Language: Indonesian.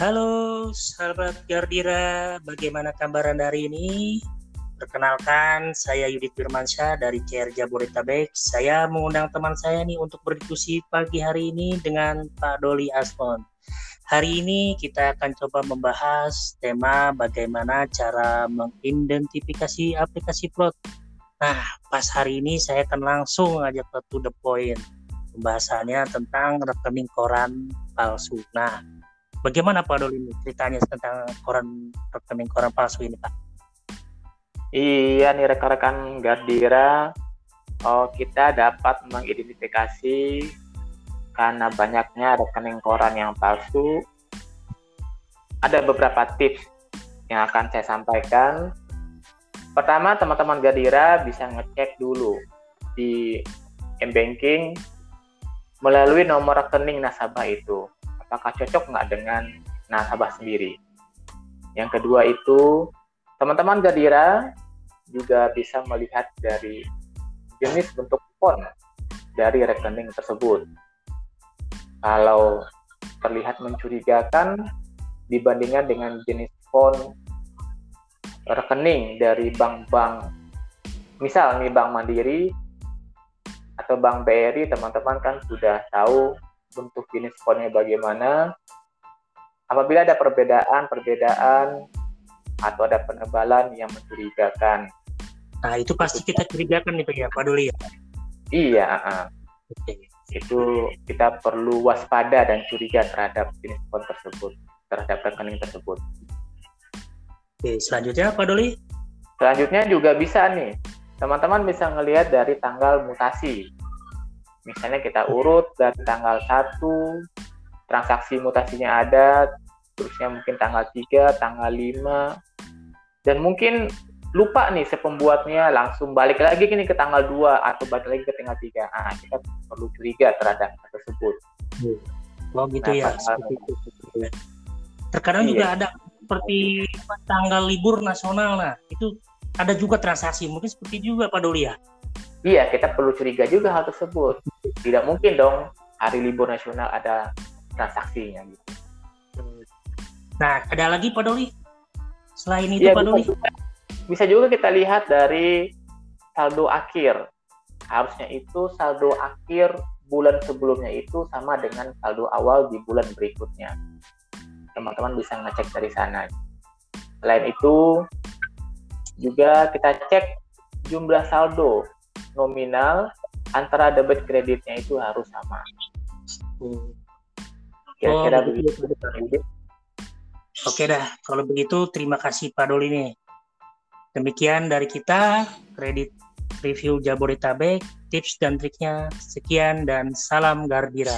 Halo sahabat Gardira, bagaimana kabar Anda hari ini? Perkenalkan, saya Yudit Firmansyah dari CR Jabodetabek. Saya mengundang teman saya nih untuk berdiskusi pagi hari ini dengan Pak Doli Asmon. Hari ini kita akan coba membahas tema bagaimana cara mengidentifikasi aplikasi plot. Nah, pas hari ini saya akan langsung ngajak ke to the point. Pembahasannya tentang rekening koran palsu. Nah, bagaimana Pak Doli ceritanya tentang koran rekening koran palsu ini, Pak? Iya nih rekan-rekan Gardira, oh, kita dapat mengidentifikasi karena banyaknya rekening koran yang palsu. Ada beberapa tips yang akan saya sampaikan. Pertama, teman-teman Gardira bisa ngecek dulu di m-banking melalui nomor rekening nasabah itu. Apakah cocok nggak dengan nasabah sendiri? Yang kedua itu Teman-teman Gadira juga bisa melihat dari jenis bentuk font dari rekening tersebut. Kalau terlihat mencurigakan dibandingkan dengan jenis font rekening dari bank-bank, misal nih Bank Mandiri atau Bank BRI, teman-teman kan sudah tahu bentuk jenis fontnya bagaimana. Apabila ada perbedaan-perbedaan atau ada penebalan yang mencurigakan. Nah, itu pasti kita curigakan itu ya, Pak Doli ya? Iya, uh, itu kita perlu waspada dan curiga terhadap jenis font tersebut, terhadap rekening tersebut. Oke, selanjutnya Pak Doli? Selanjutnya juga bisa nih, teman-teman bisa ngelihat dari tanggal mutasi. Misalnya kita urut dari tanggal 1, transaksi mutasinya ada, terusnya mungkin tanggal 3, tanggal 5, dan mungkin lupa nih sepembuatnya langsung balik lagi gini ke tanggal 2 atau balik lagi ke tanggal 3. Ah, kita perlu curiga terhadap hal tersebut. Oh gitu nah, ya. itu. Terkadang iya. juga ada seperti tanggal libur nasional nah, itu ada juga transaksi mungkin seperti juga Pak Doli ya. Iya, kita perlu curiga juga hal tersebut. Tidak mungkin dong hari libur nasional ada transaksinya gitu. Nah, ada lagi Pak Doli? Selain itu ya, Pak Doli? Bisa juga kita lihat dari saldo akhir. Harusnya itu saldo akhir bulan sebelumnya itu sama dengan saldo awal di bulan berikutnya. Teman-teman bisa ngecek dari sana. Selain itu, juga kita cek jumlah saldo nominal antara debit kreditnya itu harus sama. Hmm. Kira-kira oh, begitu. Oke dah, kalau begitu terima kasih Pak Doli nih. Demikian dari kita, kredit review Jabodetabek, tips dan triknya. Sekian dan salam Gardira.